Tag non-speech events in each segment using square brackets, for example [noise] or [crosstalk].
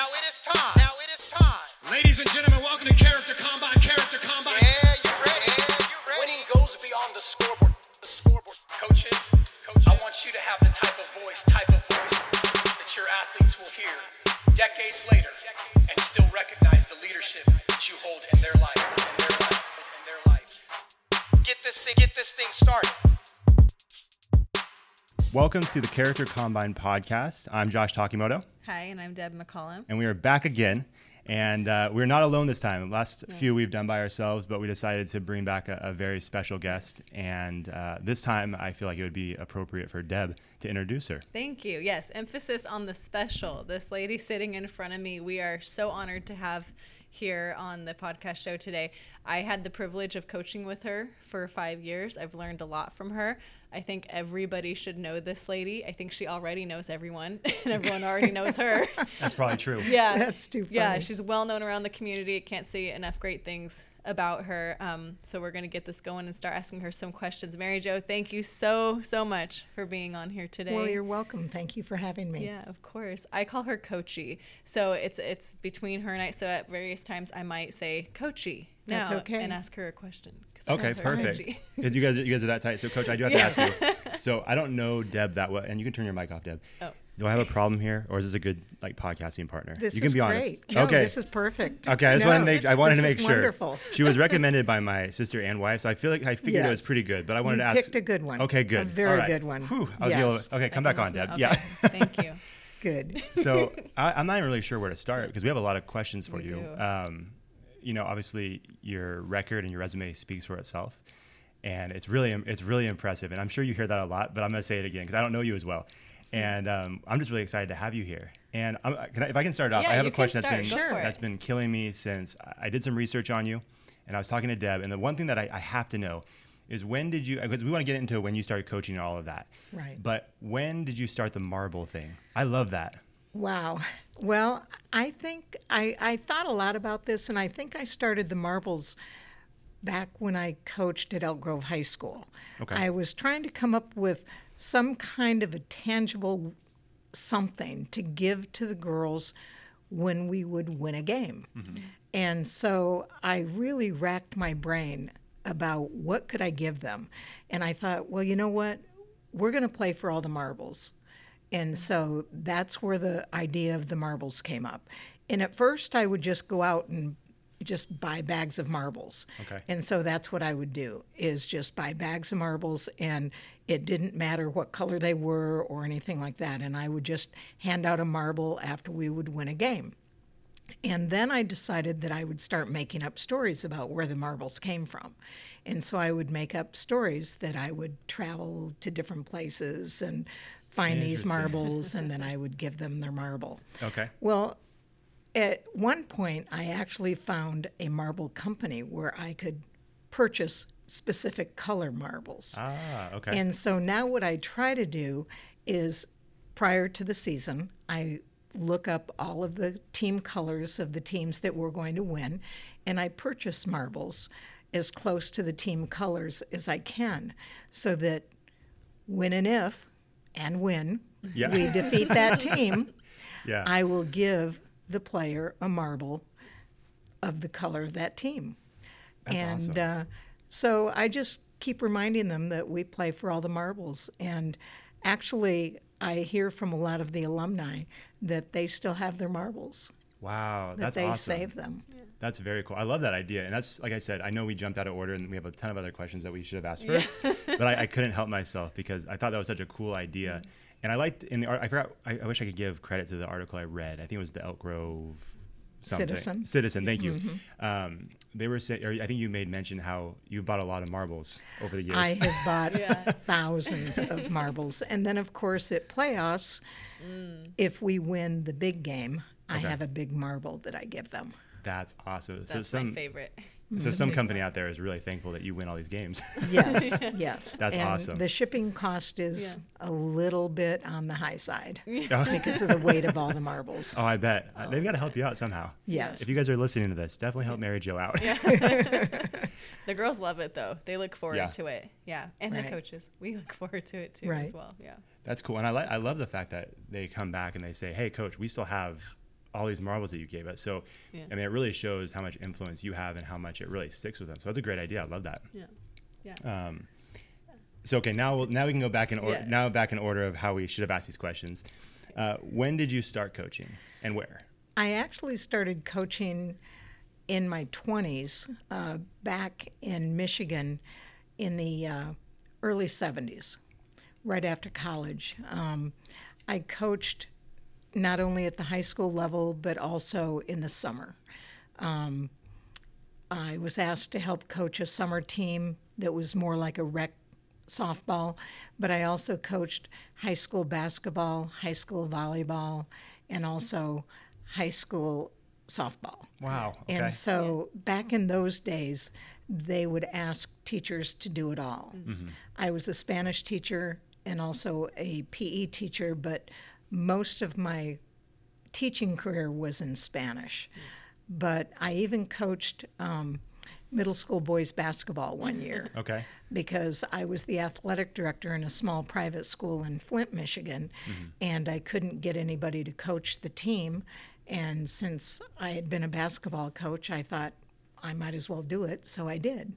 Now it is time. Now it is time. Ladies and gentlemen, welcome to Character Combine. Character Welcome to the Character Combine podcast. I'm Josh Takimoto, Hi, and I'm Deb McCollum. and we are back again. And uh, we're not alone this time. The last few we've done by ourselves, but we decided to bring back a, a very special guest. And uh, this time, I feel like it would be appropriate for Deb to introduce her. Thank you. Yes, emphasis on the special. This lady sitting in front of me, we are so honored to have here on the podcast show today. I had the privilege of coaching with her for five years. I've learned a lot from her. I think everybody should know this lady. I think she already knows everyone, [laughs] and everyone already knows her. [laughs] That's probably true. [laughs] yeah That's too funny. yeah she's well known around the community can't say enough great things about her um, so we're going to get this going and start asking her some questions mary jo thank you so so much for being on here today Well, you're welcome. Thank you for having me. yeah of course i call her coachy so it's it's between her and i so at various times i might say coachy now That's okay. and ask her a question 'cause I Okay, perfect. Because [laughs] you guys, you guys are that tight. So, Coach, I do have to ask you. [laughs] So, I don't know Deb that well, and you can turn your mic off, Deb. Oh. Do I have a problem here, or is this a good like podcasting partner? This you can is be great. honest. No, okay. this is perfect. Okay, I just No, wanted to make I wanted to make sure. Wonderful. She was [laughs] recommended by my sister and wife, so I feel like I figured it was pretty good. But I wanted You to ask. picked a good one. Okay, A good. very All right. good one. Whew, I was a little- okay, come back on, Deb. Okay, Yeah. thank you Good. so I, I'm not even really sure where to start because we have a lot of questions for We you. do. Um, you know, obviously your record and your resume speaks for itself, and it's really it's really impressive. And I'm sure you hear that a lot, but I'm going to say it again because I don't know you as well. And um, I'm just really excited to have you here. And I, if I can start off, Yeah, I have a question that's been it. that's been killing me since I- I did some research on you, and I was talking to Deb. And the one thing that I, I have to know is when did you? Because we want to get into when you started coaching and all of that. Right. But when did you start the marble thing? I love that. Wow. Well, I think I, I thought a lot about this, and I think I started the marbles back when I coached at Elk Grove High School. Okay. I was trying to come up with some kind of a tangible something to give to the girls when we would win a game. Mm-hmm. And so I really racked my brain about what could I give them. And I thought, well, you know what? We're going to play for all the marbles. And so that's where the idea of the marbles came up. And at first, I would just go out and just buy bags of marbles. Okay. And so that's what I would do is just buy bags of marbles and it didn't matter what color they were or anything like that and I would just hand out a marble after we would win a game. And then I decided that I would start making up stories about where the marbles came from. And so I would make up stories that I would travel to different places and find these marbles and then [laughs] I would give them their marble. Okay. Well, at one point, I actually found a marble company where I could purchase specific color marbles. Ah, okay. And so now what I try to do is prior to the season, I look up all of the team colors of the teams that we're going to win, and I purchase marbles as close to the team colors as I can so that when and if and when Yeah. we defeat that [laughs] team, yeah. I will give the player a marble of the color of that team. That's and awesome. uh, so I just keep reminding them that we play for all the marbles. And actually, I hear from a lot of the alumni that they still have their marbles, wow, that that's they awesome. save them. That's very cool. I love that idea. And that's like I said, I know we jumped out of order and we have a ton of other questions that we should have asked first, but I, I couldn't help myself because I thought that was such a cool idea. Mm-hmm. And I liked in the art. I forgot. I, I wish I could give credit to the article I read. I think it was the Elk Grove something. Citizen. Citizen. Thank you. Mm-hmm. Um, they were saying, I think you made mention how you bought a lot of marbles over the years. I have bought [laughs] Yeah. thousands of marbles. And then, of course, at playoffs, mm. if we win the big game, I Okay. have a big marble that I give them. That's awesome. so that's some my favorite so some company out there is really thankful that you win all these games. [laughs] Yes, [laughs] yes. That's and awesome. The shipping cost is a little bit on the high side [laughs] Oh. because of the weight of all the marbles. Oh, I bet. Uh, They've got to help you out somehow. Yes. If you guys are listening to this, definitely help Mary Jo out. the girls love it though they look forward Yeah. to it yeah and Right. the coaches we look forward to it too Right. as well yeah That's cool. And I like I love the fact that they come back and they say, "Hey coach, we still have all these marbles that you gave us. So, Yeah. I mean, it really shows how much influence you have and how much it really sticks with them. So that's a great idea. I love that. Yeah. Yeah. Um, so okay, now we'll, now we can go back in order. Yeah. Now back in order of how we should have asked these questions. Uh, when did you start coaching and where? I actually started coaching in my 20s uh, back in Michigan in the uh, early 70s, right after college. Um, I coached not only at the high school level, but also in the summer. Um, I was asked to help coach a summer team that was more like a rec softball, but I also coached high school basketball, high school volleyball, and also high school softball. Wow. Okay. And so back in those days, they would ask teachers to do it all. I was a Spanish teacher and also a PE teacher, but most of my teaching career was in Spanish. But I even coached um, middle school boys basketball one year okay. because I was the athletic director in a small private school in Flint, Michigan, and I couldn't get anybody to coach the team. And since I had been a basketball coach, I thought I might as well do it, so I did.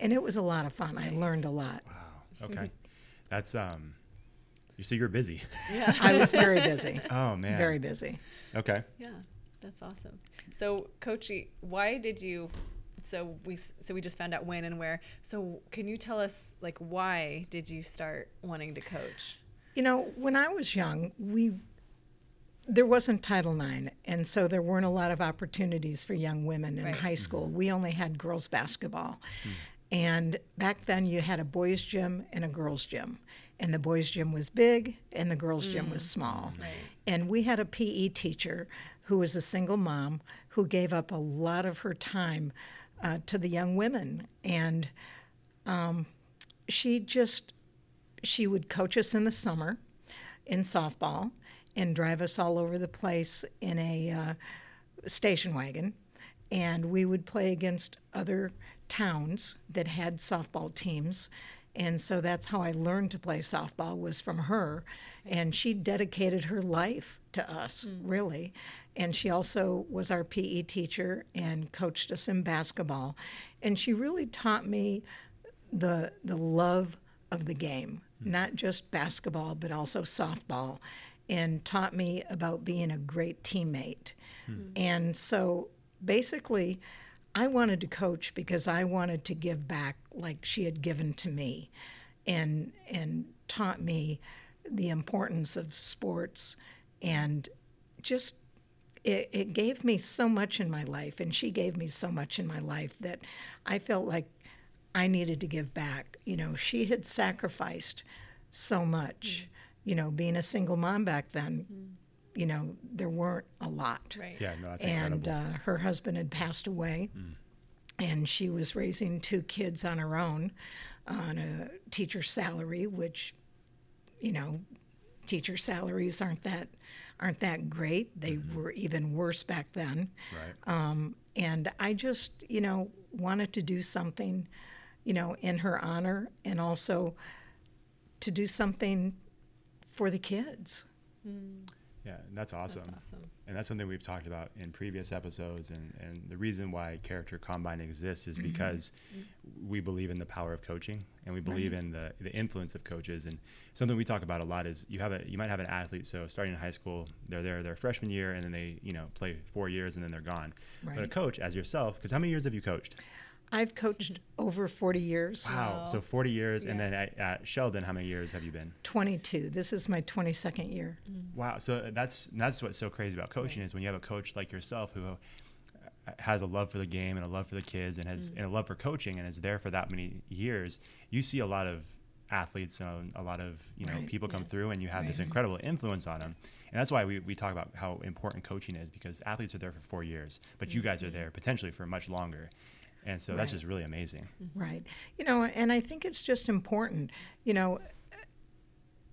And it was a lot of fun. I learned a lot. Wow. Okay. That's um. You so you're busy. Yeah. [laughs] I was very busy, [laughs] Oh man. very busy. Okay. Yeah, that's awesome. So, Coachy, why did you? So we so we just found out when and where. So can you tell us like why did you start wanting to coach? You know, when I was young, we there wasn't Title IX, and so there weren't a lot of opportunities for young women in Right. high school. Mm-hmm. We only had girls basketball, hmm. and back then you had a boys' gym and a girls' gym, and the boys' gym was big and the girls' gym was small. Right. And we had a PE teacher who was a single mom who gave up a lot of her time uh, to the young women, and um, she just she would coach us in the summer in softball and drive us all over the place in a uh, station wagon. And we would play against other towns that had softball teams. And so that's how I learned to play softball was from her. And she dedicated her life to us, mm. really. And she also was our PE teacher and coached us in basketball. And she really taught me the the love of the game, mm. not just basketball but also softball, and taught me about being a great teammate. Mm. And so basically, I wanted to coach because I wanted to give back like she had given to me, and and taught me the importance of sports and just it, it gave me so much in my life, and she gave me so much in my life that I felt like I needed to give back. You know, she had sacrificed so much. Mm-hmm. You know, being a single mom back then, mm-hmm. You know, there weren't a lot. Right. Yeah. No, that's and incredible. uh, her husband had passed away, and she was raising two kids on her own on a teacher's salary, which, you know, teacher salaries aren't that aren't that great. They were even worse back then. right. Um, and I just, you know, wanted to do something, you know, in her honor and also to do something for the kids. Yeah. And that's awesome. That's awesome. And that's something we've talked about in previous episodes. And, and the reason why Character Combine exists is mm-hmm. because mm-hmm. we believe in the power of coaching and we believe in the, the influence of coaches. And something we talk about a lot is you have a you might have an athlete. So starting in high school, they're there their freshman year, and then they you know play four years, and then they're gone. But a coach, as yourself, because how many years have you coached? I've coached over 40 years. Wow. Wow. So 40 years, and then at, at Sheldon, how many years have you been? 22. This is my 22nd year. Mm. Wow. So uh, that's that's what's so crazy about coaching is when you have a coach like yourself who uh, has a love for the game and a love for the kids and has mm. and a love for coaching and is there for that many years. You see a lot of athletes and a lot of you know Right. people come through and you have this incredible influence on them. And that's why we, we talk about how important coaching is because athletes are there for four years, but you mm. guys are there potentially for much longer. And so that's just really amazing. Mm-hmm. Right. You know, and I think it's just important, you know,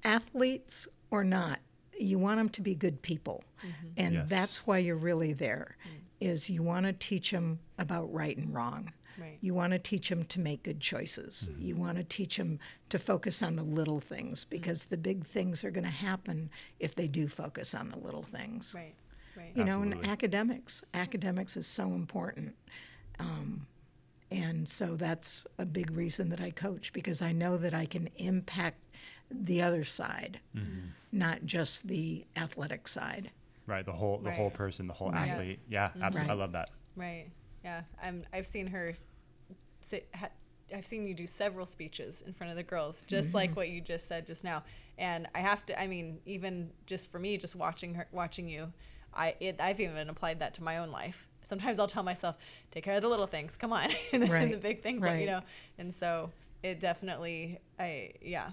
athletes or not, you want them to be good people. Mm-hmm. And Yes. that's why you're really there. Mm. Is you want to teach them about right and wrong. Right. You want to teach them to make good choices. Mm-hmm. You want to teach them to focus on the little things mm. because the big things are going to happen if they do focus on the little things. Right. Right. You know, and academics. Academics is so important. Um, and so that's a big reason that I coach because I know that I can impact the other side, Mm-hmm. not just the athletic side. Right. The whole the Right. whole person, the whole Right. athlete. Yeah, absolutely. I love that. Right. Yeah. I'm. I've seen her. Sit, ha, I've seen you do several speeches in front of the girls, just like what you just said just now. And I have to. I mean, even just for me, just watching her, watching you, I it, I've even applied that to my own life. Sometimes I'll tell myself, "Take care of the little things. Come on," [laughs] and then Right. the big things, but, you know. And so it definitely. I yeah.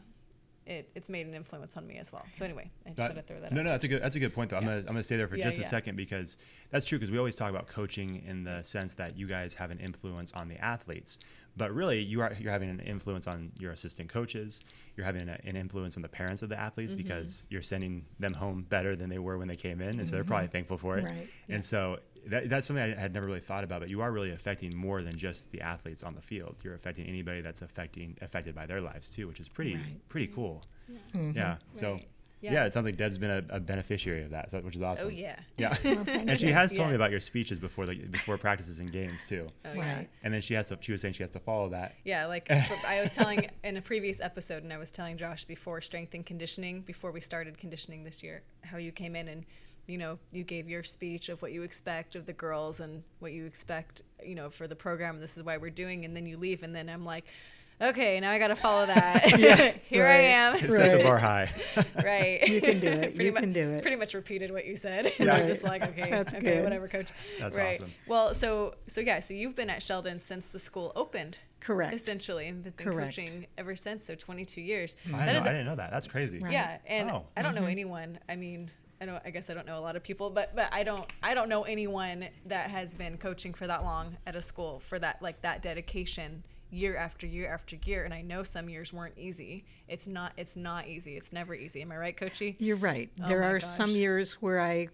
It, it's made an influence on me as well. So anyway, I just That- had to throw that no, out. no, that's a good that's a good point though. I'm gonna I'm gonna stay there for Yeah, just a yeah. second because that's true because we always talk about coaching in the sense that you guys have an influence on the athletes, but really you are you're having an influence on your assistant coaches. You're having a, an influence on the parents of the athletes Mm-hmm. because you're sending them home better than they were when they came in, and so they're probably thankful for it. Right. And so that, that's something I had never really thought about. But you are really affecting more than just the athletes on the field. You're affecting anybody that's affecting affected by their lives too, which is pretty Right. pretty cool. Yeah. Mm-hmm. So. Right. Yeah. Yeah. it sounds like Deb's been a, a beneficiary of that, so, which is oh, awesome. Oh yeah. Yeah, [laughs] thank and she has told me about your speeches before the before practices and games too. Oh, yeah. Right. And then she has to. She was saying she has to follow that. Yeah, like [laughs] I was telling in a previous episode, and I was telling Josh before strength and conditioning, before we started conditioning this year, how you came in and, you know, you gave your speech of what you expect of the girls and what you expect, you know, for the program. This is why we're doing, and then you leave, and then I'm like, okay, now I got to follow that. [laughs] [laughs] Here I right. am. Set the Right. bar high. [laughs] right. You can do it. pretty You mu- can do it. Pretty much repeated what you said. And Yeah. I'm just like, okay, That's okay, good. whatever, coach. That's right. awesome. Well, so so yeah, so you've been at Sheldon since the school opened. Correct. Essentially, and been Correct. coaching ever since. So 22 years. I, That didn't know, is I didn't know that. That's crazy. Right. yeah, and Oh. I don't know mm-hmm. anyone. I mean, I know. I guess I don't know a lot of people, but but I don't. I don't know anyone that has been coaching for that long at a school for that like that dedication year after year after year. And I know some years weren't easy. It's not. It's not easy. It's never easy. Am I right, Coachy? You're right. Oh there are some years where I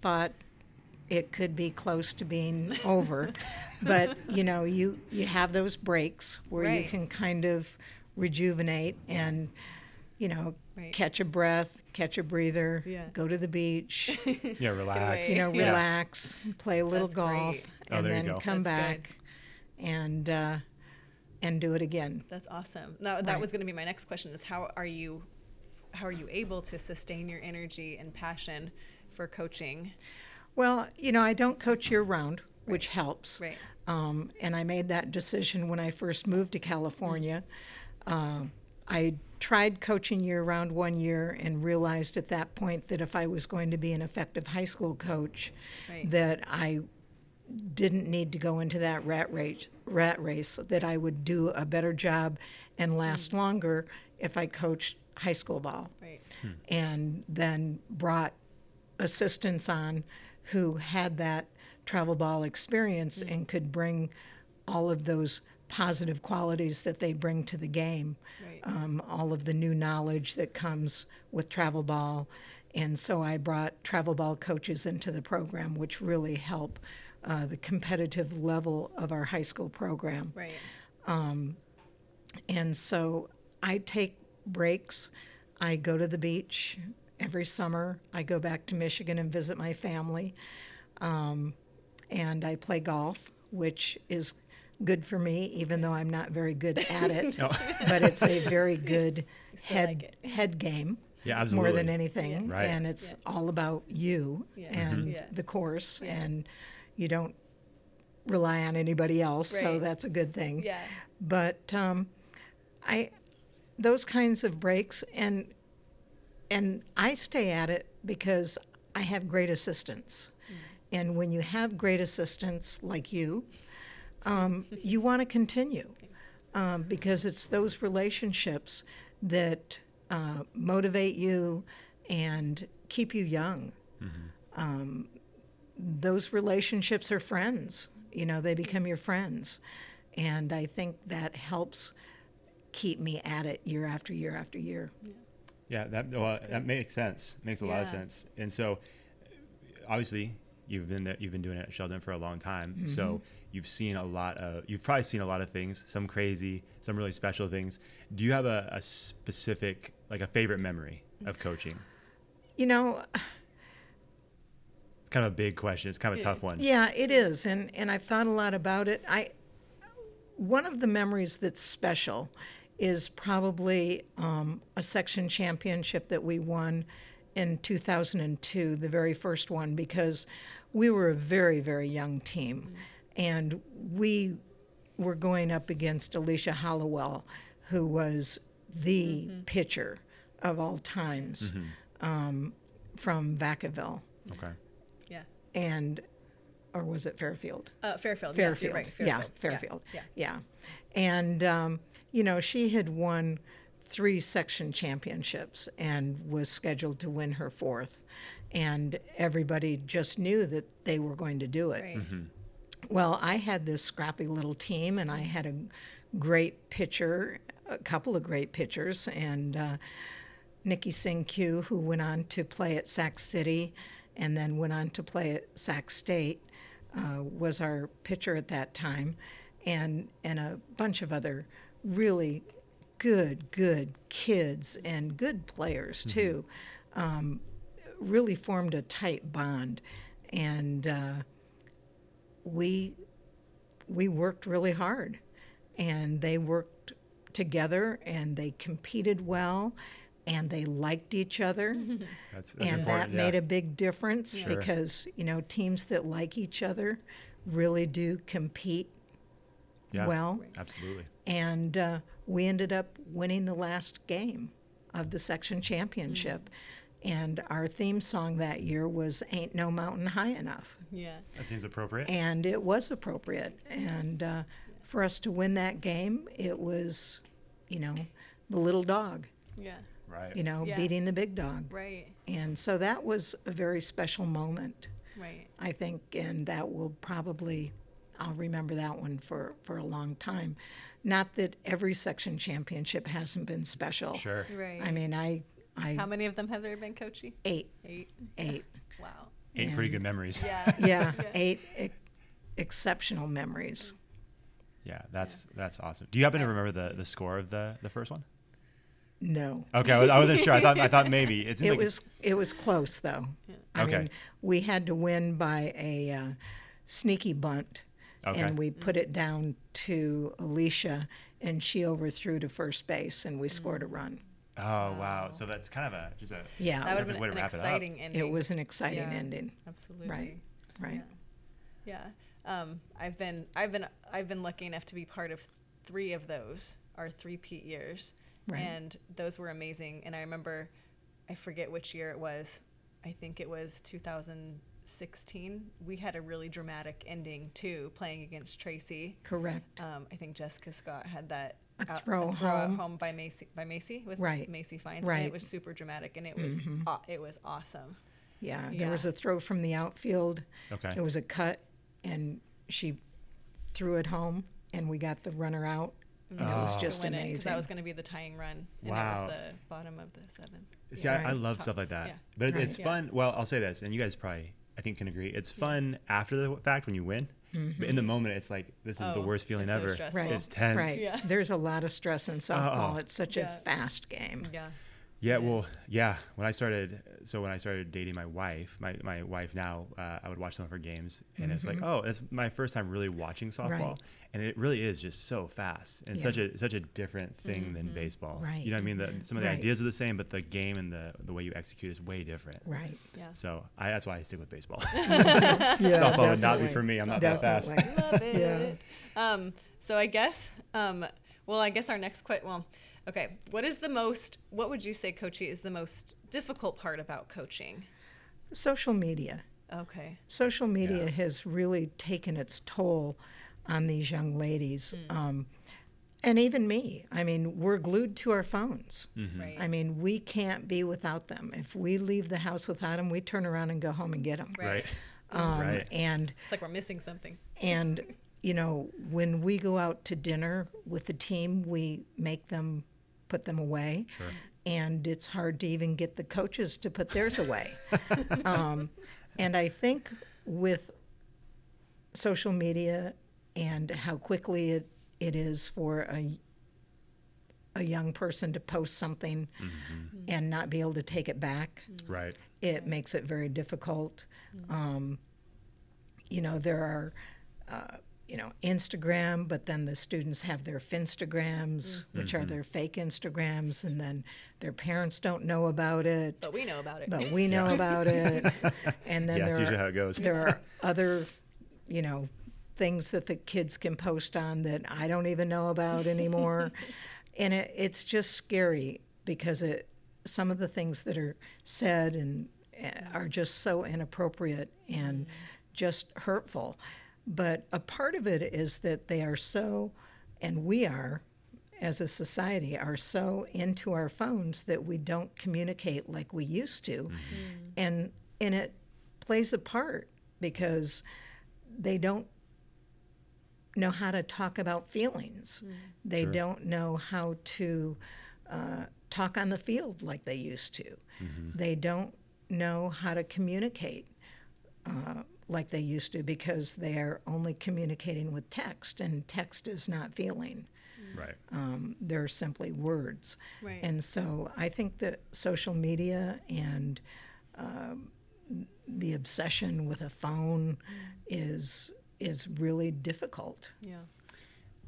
thought it could be close to being [laughs] over, but you know, you you have those breaks where you can kind of rejuvenate and you know Right. catch a breath, catch a breather, Yeah. go to the beach, [laughs] Yeah, relax. you know, Yeah. relax, play a little That's golf, great. Oh, and there then go. come That's back and uh, and do it again. That's awesome. Now, that Right. was going to be my next question: is how are you, how are you able to sustain your energy and passion for coaching? Well, you know, I don't coach year round, which helps. Right. Um, and I made that decision when I first moved to California. Uh, I tried coaching year round one year and realized at that point that if I was going to be an effective high school coach, Right. that I didn't need to go into that rat race, rat race, that I would do a better job and hmm. last longer if I coached high school ball Right. Hmm. and then brought assistants on who had that travel ball experience hmm. and could bring all of those positive qualities that they bring to the game, Right. um, all of the new knowledge that comes with travel ball. And so I brought travel ball coaches into the program, which really help uh, the competitive level of our high school program. Right. And so I take breaks. I go to the beach every summer. I go back to Michigan and visit my family. Um, and I play golf, which is good for me, even though I'm not very good at it. [laughs] But it's a very good [laughs] head, like it. head game. Yeah, More than anything. Right. And it's all about you Yeah. and Yeah. the course. Yeah. And you don't rely on anybody else. So that's a good thing Yeah. but um, I those kinds of breaks and and I stay at it because I have great assistants, and when you have great assistants like you, um, you want to continue um, because it's those relationships that uh, motivate you and keep you young. Um, those relationships are friends. You know, they become your friends. And I think that helps keep me at it year after year after year. Yeah, that well, that makes sense. Makes a lot of sense. And so, obviously, you've been there, you've been doing it at Sheldon for a long time. So you've seen a lot of you've probably seen a lot of things. Some crazy, some really special things. Do you have a, a specific like a favorite memory of coaching? You know, it's kind of a big question. It's kind of a tough one. Yeah, it is, and and I've thought a lot about it. I one of the memories that's special is probably um, a section championship that we won in 2002, the very first one, because we were a very very young team, and we were going up against Alicia Hollowell, who was the pitcher of all times um, from Vacaville Okay. Yeah. and or was it Fairfield? Uh, Fairfield. Fairfield. Yes, you're right. Yeah, Fairfield. Fairfield. Yeah. Yeah. And, um, you know, she had won three section championships and was scheduled to win her fourth. And everybody just knew that they were going to do it. Right. Mm-hmm. Well, I had this scrappy little team, and I had a great pitcher, a couple of great pitchers, and uh, Nikki Singh Q, who went on to play at Sac City and then went on to play at Sac State, uh, was our pitcher at that time, and and a bunch of other really good, good kids and good players too. Um, really formed a tight bond, and. Uh, we we worked really hard and they worked together and they competed well and they liked each other [laughs] That's, that's and that important. made a big difference Sure. because you know teams that like each other really do compete yeah. well Absolutely. and uh, we ended up winning the last game of the section championship and our theme song that year was ain't no mountain high enough Yeah. That seems appropriate. and it was appropriate. And uh, for us to win that game, it was, you know, the little dog, Yeah. right. you know, Yeah. beating the big dog. Right. And so that was a very special moment, Right. I think, and that will probably, I'll remember that one for, for a long time. Not that every section championship hasn't been special. Sure. Right. I mean, I, I How many of them have there been, Coachy? eight, Eight. eight, Wow. Eight pretty good memories. Yeah. [laughs] [laughs] yeah, eight ex- exceptional memories. Yeah, that's that's awesome. Do you happen to remember the, the score of the, the first one? No. Okay, I was- I wasn't sure. I thought I thought maybe it [laughs] It like was it was close though. I Okay. mean, we had to win by a uh, sneaky bunt, Okay. and we put it down to Alicia, and she overthrew to first base, and we scored a run. Oh wow! So that's kind of a just a Yeah, That would have been an wrap it exciting ending. it was an exciting Yeah. ending. Absolutely. Right. Right. Yeah. Um, I've been I've been I've been lucky enough to be part of three of those, our three peat years. Right. And those were amazing. And I remember I forget which year it was. I think it was 2016. We had a really dramatic ending too, playing against Tracy. Correct. Um, I think Jessica Scott had that A out- throw out home. home by Macy by Macy was Right. Macy Fines and Right. Mm-hmm. it was super dramatic and it was aw- it was awesome. Yeah, there was a throw from the outfield. Okay. There was a cut, and she threw it home, and we got the runner out. And it was Oh. just win it 'cause amazing. that was going to be the tying run and Wow. that was the bottom of the seventh. See, Yeah. I, I Right. love stuff like that. Yeah. But it, Right. it's Yeah. fun. Well, I'll say this, and you guys probably, I think, can agree. It's fun after the fact when you win, but in the moment, it's like this is the Oh, worst feeling it's so ever. stressful. Right. It's tense. Right. Yeah. There's a lot of stress in softball. Oh. It's such a fast game. Yeah. Yeah, well, yeah. When I started, so when I started dating my wife, my, my wife now, uh, I would watch some of her games, and it's like, oh, it's my first time really watching softball, Mm-hmm. Right. and it really is just so fast and Yeah. such a such a different thing than baseball. Right. You know what I mean? The, some of the Right. ideas are the same, but the game and the the way you execute is way different. Right. Yeah. So I, that's why I stick with baseball. [laughs] [laughs] Yeah, Softball would not be for me. I'm not that fast. Love [laughs] it. Yeah. Um, so I guess, um, well, I guess our next question, well, okay. What is the most, what would you say, Coachy, is the most difficult part about coaching? Social media. Okay. Social media Yeah. has really taken its toll on these young ladies. Hmm. Um, and even me. I mean, we're glued to our phones. Right. I mean, we can't be without them. If we leave the house without them, we turn around and go home and get them. Right. Right. [laughs] Um, Right. And It's like we're missing something. And, [laughs] you know, when we go out to dinner with the team, we make them put them away. Sure. And it's hard to even get the coaches to put theirs away. [laughs] um, and I think with social media and how quickly it, it is for a, a young person to post something and not be able to take it back, Right. it makes it very difficult. Um, you know, there are, uh, you know, Instagram, but then the students have their Finstagrams, mm. which are mm-hmm. their fake Instagrams, and then their parents don't know about it, But we know about it. but we know about it. [laughs] And then Yeah, there usually are, how it goes. there are [laughs] other, you know, things that the kids can post on that I don't even know about anymore. [laughs] and it, it's just scary because it some of the things that are said and uh, are just so inappropriate and mm. just hurtful. But a part of it is that they are so, and we are, as a society, are so into our phones that we don't communicate like we used to, and and it plays a part because they don't know how to talk about feelings. They Sure. don't know how to uh, talk on the field like they used to. They don't know how to communicate uh, like they used to because they are only communicating with text, and text is not feeling. Right. Um, they're simply words. Right. And so I think that social media and um, the obsession with a phone is is really difficult. yeah.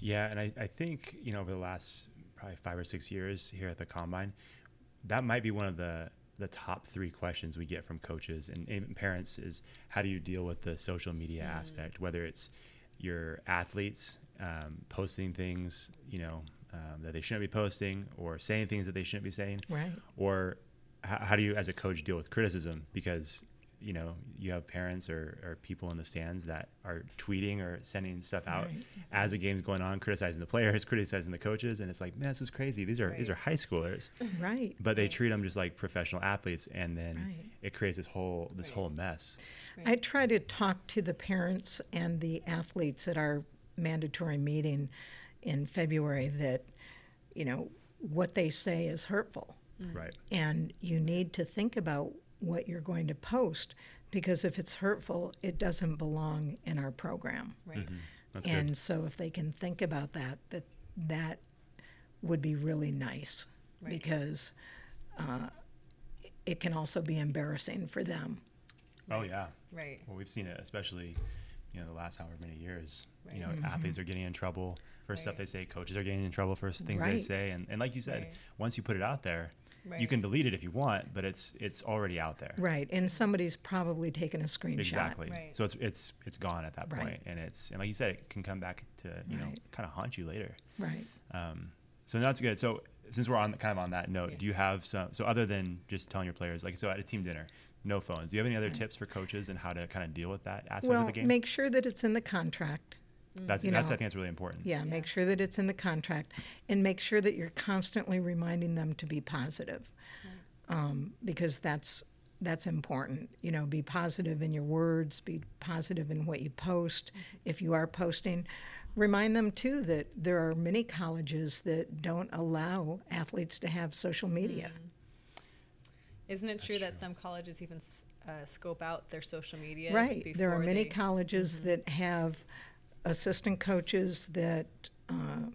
Yeah, and I, I think you know over the last probably five or six years here at the combine, that might be one of the the top three questions we get from coaches and, and parents is how do you deal with the social media aspect, whether it's your athletes um, posting things you know um, that they shouldn't be posting or saying things that they shouldn't be saying, Right. or how, how do you as a coach deal with criticism? Because you know you have parents or, or people in the stands that are tweeting or sending stuff out Right. as the game's going on criticizing the players [laughs] criticizing the coaches and it's like man this is crazy these are these are high schoolers Right. but they treat them just like professional athletes and then Right. it creates this whole this whole mess I try to talk to the parents and the athletes at our mandatory meeting in February that, you know, what they say is hurtful. right And you need to think about what you're going to post because if it's hurtful, it doesn't belong in our program. Right. that's and good so if they can think about that, that that would be really nice Right. because uh, it can also be embarrassing for them. oh yeah Right. well we've seen it especially you know the last however many years Right. you know Mm-hmm. athletes are getting in trouble for stuff they say coaches are getting in trouble for things they Right. say and, and like you said Right. once you put it out there you can delete it if you want but it's it's already out there Right, and somebody's probably taken a screenshot. exactly Right. so it's it's it's gone at that Right. point and it's and like you said it can come back to you know kind of haunt you later Right. um, so that's good so since we're on kind of on that note Yeah. do you have some so other than just telling your players like so at a team dinner no phones do you have any other tips for coaches and how to kind of deal with that aspect Well, of the game Well, make sure that it's in the contract. That's you that's know, i think that's really important Yeah, make sure that it's in the contract, and make sure that you're constantly reminding them to be positive, um, because that's that's important. You know, be positive in your words, be positive in what you post. If you are posting, remind them too that there are many colleges that don't allow athletes to have social media. Isn't it true that some colleges even uh, scope out their social media? Right. There are many they- colleges that have assistant coaches that uh,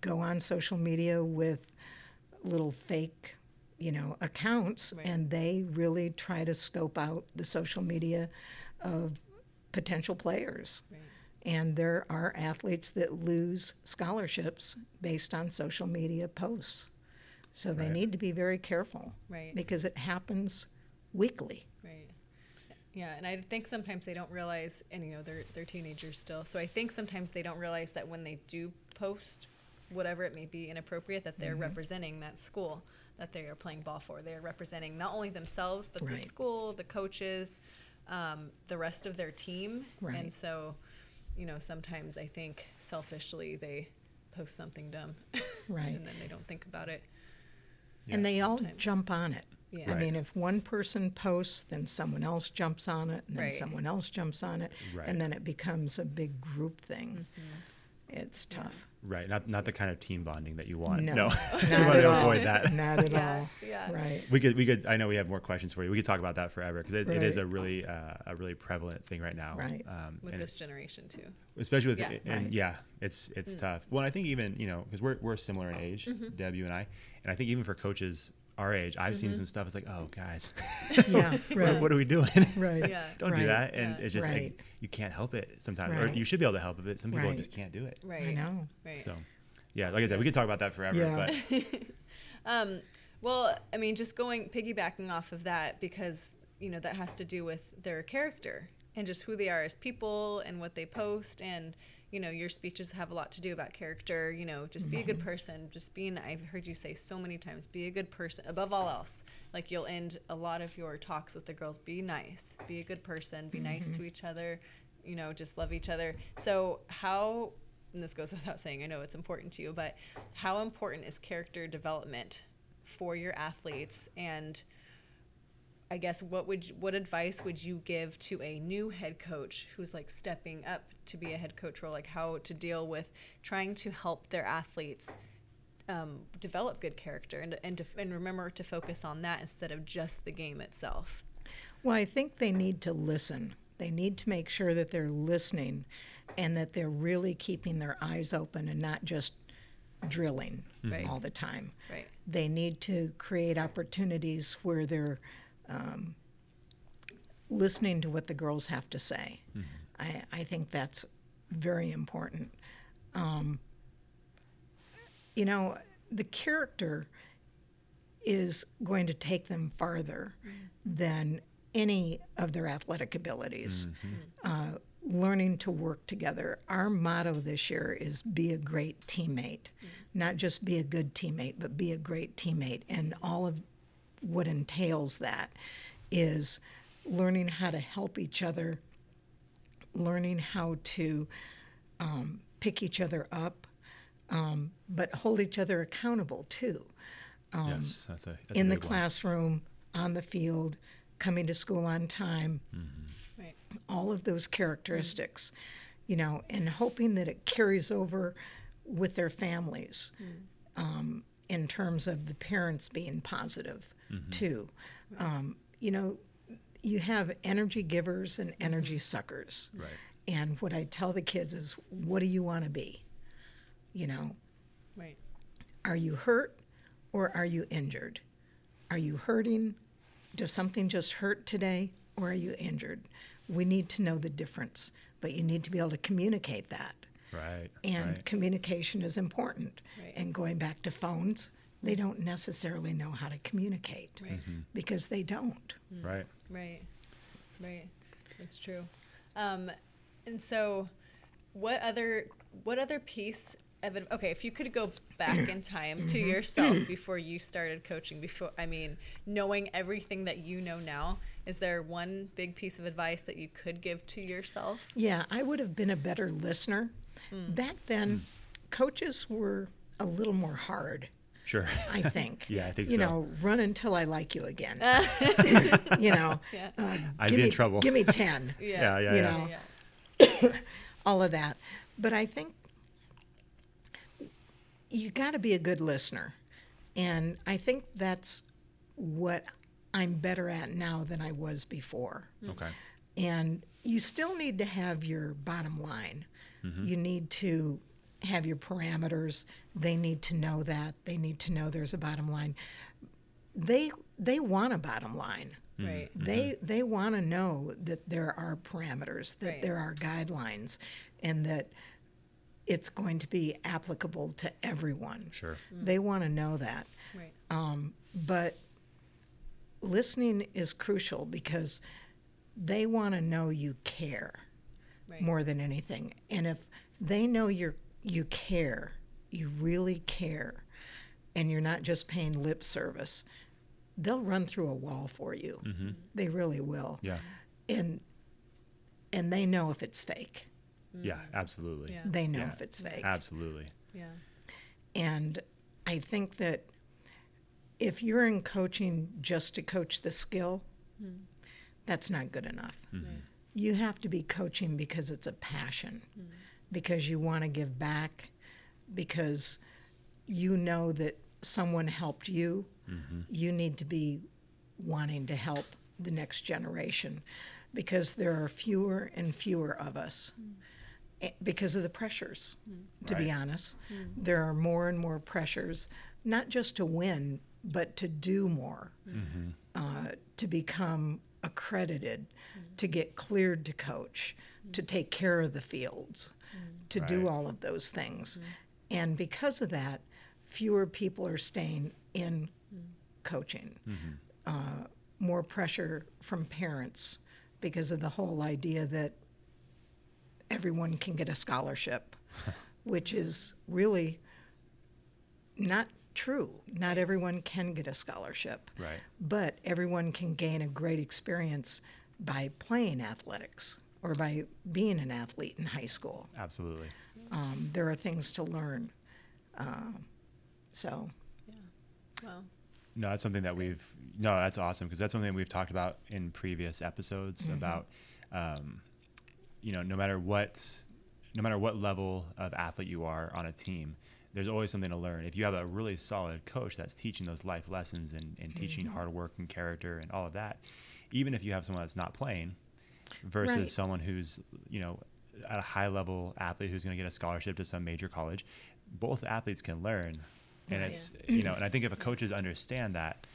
go on social media with little fake, you know, accounts, Right. and they really try to scope out the social media of potential players. Right. And there are athletes that lose scholarships based on social media posts. So they Right. need to be very careful Right. because it happens weekly. Right. Yeah, and I think sometimes they don't realize, and you know, they're they're teenagers still. So I think sometimes they don't realize that when they do post, whatever it may be inappropriate, that Mm-hmm. they're representing that school that they are playing ball for. They are representing not only themselves, but Right. the school, the coaches, um, the rest of their team. Right. And so, you know, sometimes I think selfishly they post something dumb, [laughs] Right. and then they don't think about it. and they all sometimes. jump on it. Yeah. I Right. mean, if one person posts, then someone else jumps on it, and then Right. someone else jumps on it, Right. and then it becomes a big group thing. Mm-hmm. It's tough. right not not the kind of team bonding that you want No, no, [laughs] not [laughs] you want at to all. avoid that Not at Yeah, all. yeah. Right. we could we could i know we have more questions for you we could talk about that forever because it, it is Right. a really uh, a really prevalent thing right now Right. um, With and this it's- generation too. especially with Yeah. and Right. yeah it's it's tough well i think even you know because we're, we're similar in age Mm-hmm. deb you and i and i think even for coaches our age, I've Mm-hmm. seen some stuff. It's like, oh, guys, [laughs] Yeah, [laughs] what, right. what are we doing? [laughs] Right. Yeah. Don't do that. And Yeah. it's just Right. like, you can't help it sometimes, or you should be able to help it. Some people Right. just can't do it. Right. I know. Right. So, yeah, like I said, we could talk about that forever. Yeah. But Um, well, I mean, just going piggybacking off of that because you know that has to do with their character and just who they are as people and what they post and you know your speeches have a lot to do about character you know just be a good mm-hmm. person just being i've heard you say so many times be a good person above all else like you'll end a lot of your talks with the girls be nice be a good person be nice to mm-hmm. each other you know just love each other. So how and this goes [laughs] without saying i know it's important to you but how important is character development for your athletes? And I guess what would you, what advice would you give to a new head coach who's like stepping up to be a head coach role, like how to deal with trying to help their athletes um, develop good character and and, to, and remember to focus on that instead of just the game itself. Well, I think they need to listen. They need to make sure that they're listening and that they're really keeping their eyes open and not just drilling Right. all the time. Right. They need to create opportunities where they're um, listening to what the girls have to say. I, I think that's very important. Um, you know, the character is going to take them farther than any of their athletic abilities. Uh, learning to work together. Our motto this year is be a great teammate. Not just be a good teammate, but be a great teammate. And all of what entails that is learning how to help each other, learning how to um, pick each other up, um, but hold each other accountable too. Yes, that's a that's a in the big one. classroom, on the field, coming to school on time, Right. all of those characteristics, you know, and hoping that it carries over with their families. Um, in terms of the parents being positive too. Um, you know, you have energy givers and energy suckers. Right. And what I tell the kids is, what do you want to be? You know, Right. are you hurt or are you injured? Are you hurting? Does something just hurt today or are you injured? We need to know the difference, but you need to be able to communicate that. Right. And right. communication is important. Right. And going back to phones, they don't necessarily know how to communicate Right. Mm-hmm. because they don't. Mm. right. Right. Right. That's true. Um, and so, what other what other piece of ad- okay, if you could go back in time to mm-hmm. yourself [clears throat] before you started coaching, before I mean, knowing everything that you know now, is there one big piece of advice that you could give to yourself? Yeah, I would have been a better listener. Back then, coaches were a little more hard. Sure. I think. [laughs] Yeah, I think so. you so. know, run until I like you again. [laughs] you know, Yeah. uh, I'd give be in me, trouble. Give me ten. [laughs] Yeah, yeah, you yeah. know. Yeah. [coughs] all of that. But I think you got to be a good listener. And I think that's what I'm better at now than I was before. Okay. And you still need to have your bottom line. Mm-hmm. You need to have your parameters. They need to know that. They need to know there's a bottom line. They they want a bottom line. Mm-hmm. Right. Mm-hmm. They they want to know that there are parameters, that Right. there are guidelines, and that it's going to be applicable to everyone. Sure. Mm. They want to know that. Right. Um, but listening is crucial because they want to know you care Right. more than anything. And if they know you're you care, you really care, and you're not just paying lip service, they'll run through a wall for you. Mm-hmm. They really will. Yeah. And and they know if it's fake. Yeah. Absolutely. Yeah. They know Yeah. if it's fake. Absolutely. Yeah. And I think that if you're in coaching just to coach the skill, hmm. that's not good enough. Mm-hmm. You have to be coaching because it's a passion, mm. because you want to give back, because you know that someone helped you. Mm-hmm. You need to be wanting to help the next generation because there are fewer and fewer of us mm. eh, because of the pressures, mm. to be Right. honest. There are more and more pressures, not just to win, but to do more, mm-hmm. uh, to become accredited, to get cleared to coach, to take care of the fields, to do all of those things. And because of that, fewer people are staying in coaching. Uh, more pressure from parents because of the whole idea that everyone can get a scholarship, [laughs] which is really not true. Not everyone can get a scholarship, Right. but everyone can gain a great experience by playing athletics or by being an athlete in high school. Absolutely. Um, there are things to learn. Um, so, Well, No, that's something that we've. No, that's awesome because that's something we've talked about in previous episodes about, um, you know, no matter what, no matter what level of athlete you are on a team, there's always something to learn. If you have a really solid coach that's teaching those life lessons and, and mm-hmm. teaching hard work and character and all of that, even if you have someone that's not playing, versus Right. someone who's you know at a high level athlete who's going to get a scholarship to some major college, both athletes can learn, and Right. it's you know, and I think if a coaches understand that,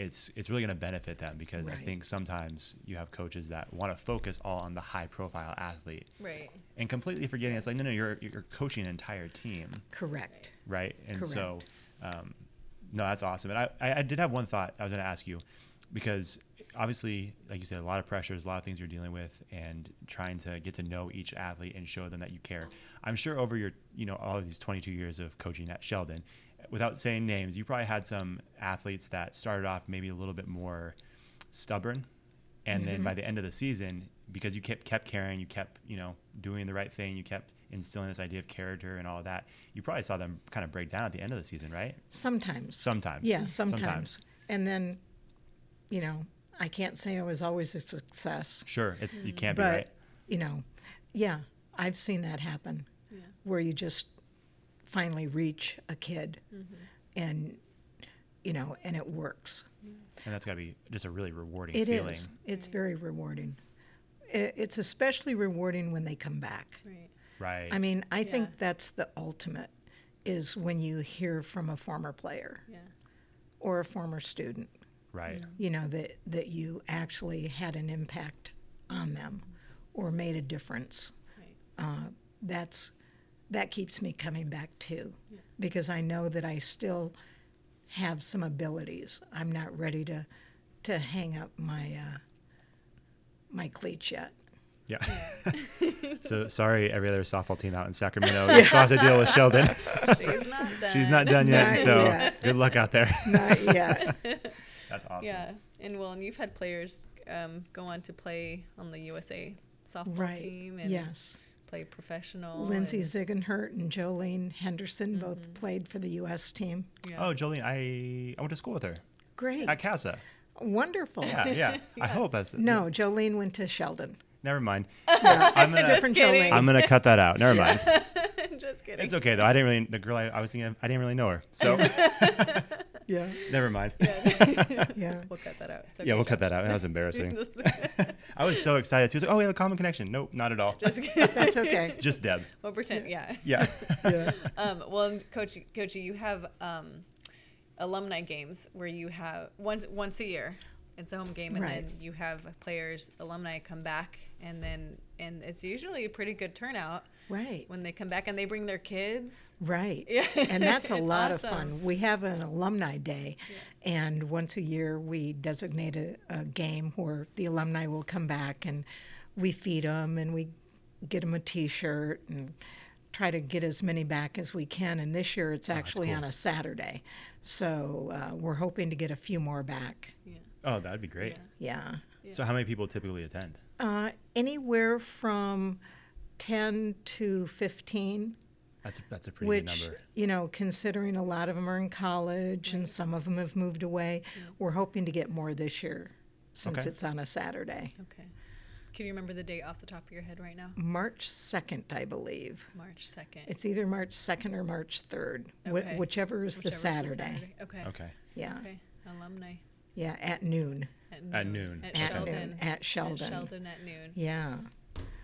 it's it's really going to benefit them because I think sometimes you have coaches that want to focus all on the high profile athlete right. and completely forgetting it's like no no you're you're coaching an entire team correct. right? And so, um, no, that's awesome. And I, I, I did have one thought I was going to ask you, because obviously, like you said, a lot of pressures, a lot of things you're dealing with, and trying to get to know each athlete and show them that you care. I'm sure over your, you know, all of these 22 years of coaching at Sheldon, without saying names, you probably had some athletes that started off maybe a little bit more stubborn, and then by mm-hmm. the end of the season, because you kept kept caring, you kept you know doing the right thing, you kept instilling this idea of character and all of that. You probably saw them kind of break down at the end of the season, right? Sometimes. Sometimes. Yeah, sometimes. Sometimes. And then, you know, I can't say I was always a success, Sure, it's you can't be right. you know, yeah, I've seen that happen, where you just finally reach a kid, Mm-hmm. and you know, and it works. And that's got to be just a really rewarding It is. feeling. It's very rewarding. It's especially rewarding when they come back. Right. Right. I mean, I Yeah. think that's the ultimate, is when you hear from a former player Yeah. or a former student. right. you know that that you actually had an impact on them or made a difference Right. uh, that's that keeps me coming back too because i know that i still have some abilities i'm not ready to to hang up my uh, my cleats yet Yeah. [laughs] so sorry, every other softball team out in Sacramento. You [laughs] still have to deal with Sheldon. [laughs] She's not done. She's not done yet. Not so yet. good luck out there. not yet That's awesome. Yeah, and well, and you've had players um, go on to play on the USA softball right team and yes play professional. lindsay and- ziegenhurt and jolene henderson both mm-hmm. played for the us team yeah. Oh, Jolene, I I went to school with her great at CASA. wonderful Yeah, yeah. [laughs] I hope that's no jolene went to sheldon Never mind. [laughs] I'm gonna different kidding. Jolene. I'm gonna cut that out. Never mind. [laughs] Just kidding. It's okay though. I didn't really the girl I, I was thinking of, I didn't really know her. So yeah never mind. [laughs] yeah We'll cut that out. It's Yeah, we'll cut that out. That was embarrassing. [laughs] I was so excited. She was like, "Oh, we have a common connection." Nope, not at all. Just that's okay Just Deb. We'll pretend. Yeah. Yeah. [laughs] yeah Um, well, coach, coach, you have um, alumni games where you have once once a year. It's a home game, and Right. then you have players, alumni come back, and then and it's usually a pretty good turnout right when they come back and they bring their kids. Right. Yeah. And that's [laughs] a It's lot of fun. We have an alumni day, and once a year we designate a, a game where the alumni will come back and we feed them and we get them a t shirt and try to get as many back as we can. And this year it's actually cool. on a Saturday. So uh, we're hoping to get a few more back. Oh, that'd be great. Yeah. So, how many people typically attend? Uh, anywhere from 10 to 15. That's a, that's a pretty which good number. you know considering a lot of them are in college and some of them have moved away we're hoping to get more this year since Okay. it's on a saturday Okay. Can you remember the date off the top of your head right now? march 2nd i believe March second. it's either march 2nd or march 3rd wh- whichever is the Whichever's saturday Okay. Okay. yeah Okay. Alumni. yeah at noon At noon. At, At Sheldon. noon, at Sheldon. At Sheldon at noon. yeah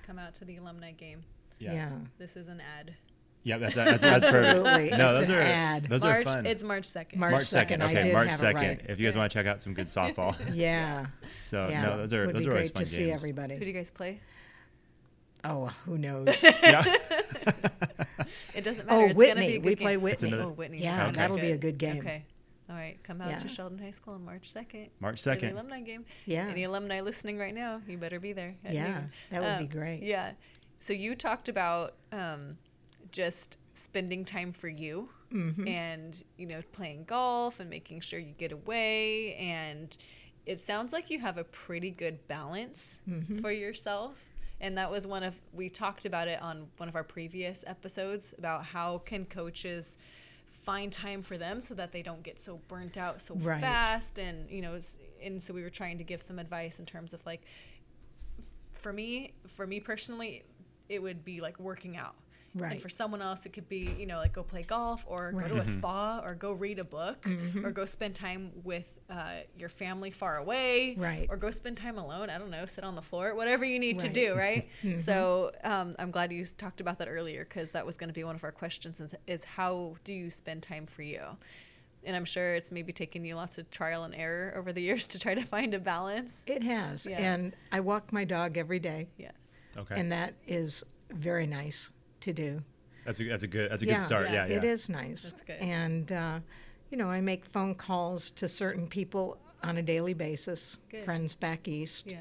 Come out to the alumni game. yeah, This is an ad. Yeah, that's that's, that's [laughs] Absolutely. perfect. No, It's those an are ad. those March. are fun. It's March second. March March 2nd, second. I Okay, did March have second. right. If you guys want to check out some good softball, [laughs] Yeah. so yeah. no, those are Would those be are always great fun to games. see everybody. Who do you guys play? Oh, who knows? [laughs] Yeah. It doesn't oh, matter. oh, it's Whitney. Be a good we game. play Whitney. another- Oh, Whitney. Yeah, Okay. that'll be a good game. Okay. All right. Come out to Sheldon High School on March 2nd. March for the 2nd. alumni game. Yeah. Any alumni listening right now, you better be there. Yeah, noon. that would be great. Yeah. So you talked about um, just spending time for you Mm-hmm. and, you know, playing golf and making sure you get away. And it sounds like you have a pretty good balance Mm-hmm. for yourself. And that was one of, we talked about it on one of our previous episodes about how can coaches find time for them so that they don't get so burnt out so Right. fast and you know and so we were trying to give some advice in terms of like for me for me personally it would be like working out Right. and for someone else it could be you know like go play golf or go to a spa or go read a book Mm-hmm. or go spend time with uh, your family far away Right. or go spend time alone i don't know sit on the floor whatever you need to Right. do right [laughs] so um, i'm glad you talked about that earlier because that was going to be one of our questions is, is how do you spend time for you and i'm sure it's maybe taken you lots of trial and error over the [laughs] years to try to find a balance It has. Yeah. And I walk my dog every day, yeah Okay. and that is very nice to do. that's a that's a good that's a Yeah, good start. yeah, Yeah, yeah. It is nice. That's good. And, uh, you know, I make phone calls to certain people on a daily basis, Good. friends back east, yeah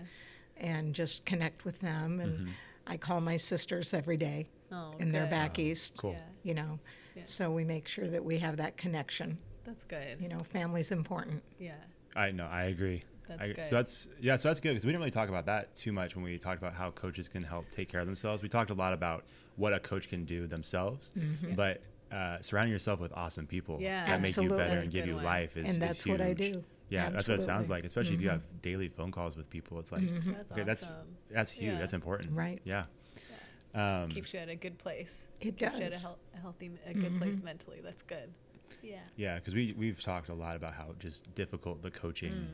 and just connect with them. And Mm-hmm. I call my sisters every day, oh and they're good. back east. Cool. yeah You know, Yeah. so we make sure that we have that connection. that's good You know, family's important. yeah I know. I agree. That's I, good. So that's yeah. So that's good because we didn't really talk about that too much when we talked about how coaches can help take care of themselves. We talked a lot about what a coach can do themselves, but uh, surrounding yourself with awesome people Mm-hmm. Yeah. that make you better That's and give you one. life is And is that's what I huge. do. Yeah, that's what it sounds like. Especially if you have daily phone calls with people, it's like That's okay, that's awesome. that's huge. Yeah. That's important. Right. Yeah. Um, keeps you at a good place It keeps you at a, hel- a healthy a good place mentally that's good yeah Yeah, because we we've talked a lot about how just difficult the coaching, Mm.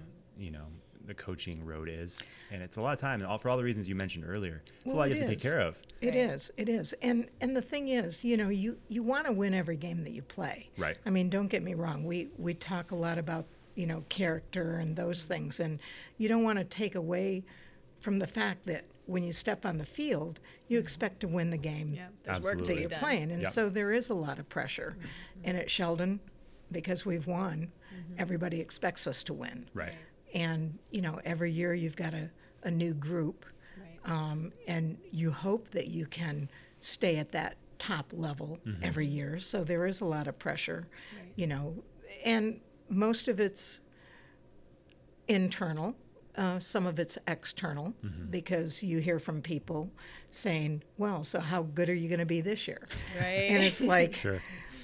you know, the coaching road is, and it's a lot of time, and all for all the reasons you mentioned earlier. It's Well, a lot you it have to take care of. It Right. is. It is. And and the thing is, you know, you you want to win every game that you play. Right. I mean, don't get me wrong. We we talk a lot about you know character and those things, and you don't want to take away from the fact that when you step on the field, you expect to win the game Mm-hmm. yeah there's work to Absolutely. be you're done playing, and Yep. so there is a lot of pressure. Mm-hmm. And at Sheldon, because we've won, everybody expects us to win. Right. And you know, every year you've got a, a new group right um, and you hope that you can stay at that top level every year. So there is a lot of pressure, Right. you know, and most of it's internal. Uh, some of it's external because you hear from people saying, "Well, so how good are you going to be this year?" right And it's like, [laughs] Sure.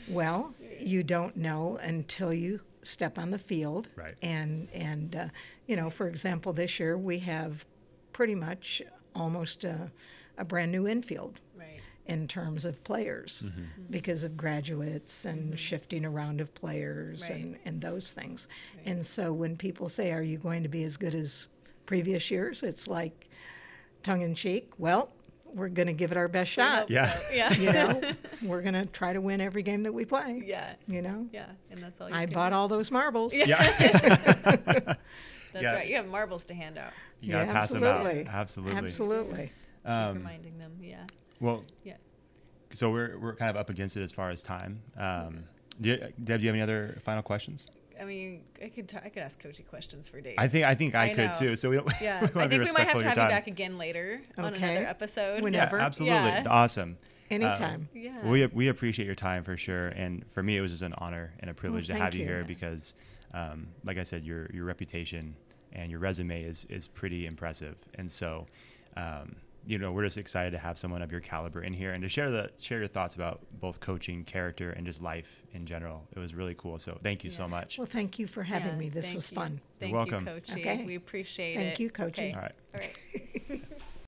well, you don't know until you step on the field. Right. And and uh, you know, for example, this year we have pretty much almost a, a brand new infield right in terms of players mm-hmm. Mm-hmm. because of graduates and mm-hmm. shifting around of players Right. and, and those things. And so when people say, Are you going to be as good as previous years? It's like tongue in cheek, well, we're going to give it our best shot. Yeah. so. yeah You know, [laughs] we're going to try to win every game that we play. yeah You know, yeah and that's all you I can bought do. all those marbles. Yeah. [laughs] [laughs] that's yeah. right you have marbles to hand out you gotta Yeah, pass absolutely. them out. Absolutely. Absolutely. Keep Um, reminding them yeah well, yeah so we're we're kind of up against it as far as time. Um, do you, Deb, do you have any other final questions? I mean, I could t- I could ask Coachy questions for days. I think I think I, I could know. too. So we don't. Yeah, [laughs] we I think we might have to have your you back again later on another episode. When- Yeah, Whenever. absolutely. Yeah. Awesome. Anytime. Yeah. We we appreciate your time for sure, and for me it was just an honor and a privilege to have you, you. here because, um, like I said, your your reputation and your resume is is pretty impressive, and so, um, you know, we're just excited to have someone of your caliber in here and to share the share your thoughts about both coaching, character, and just life in general. It was really cool. So thank you so much. Well, thank you for having Yeah, me. This thank was you. fun. Thank welcome. you, Coachy. Okay. We appreciate Thank it. Thank you, Coachy. Okay. All right. All right. [laughs]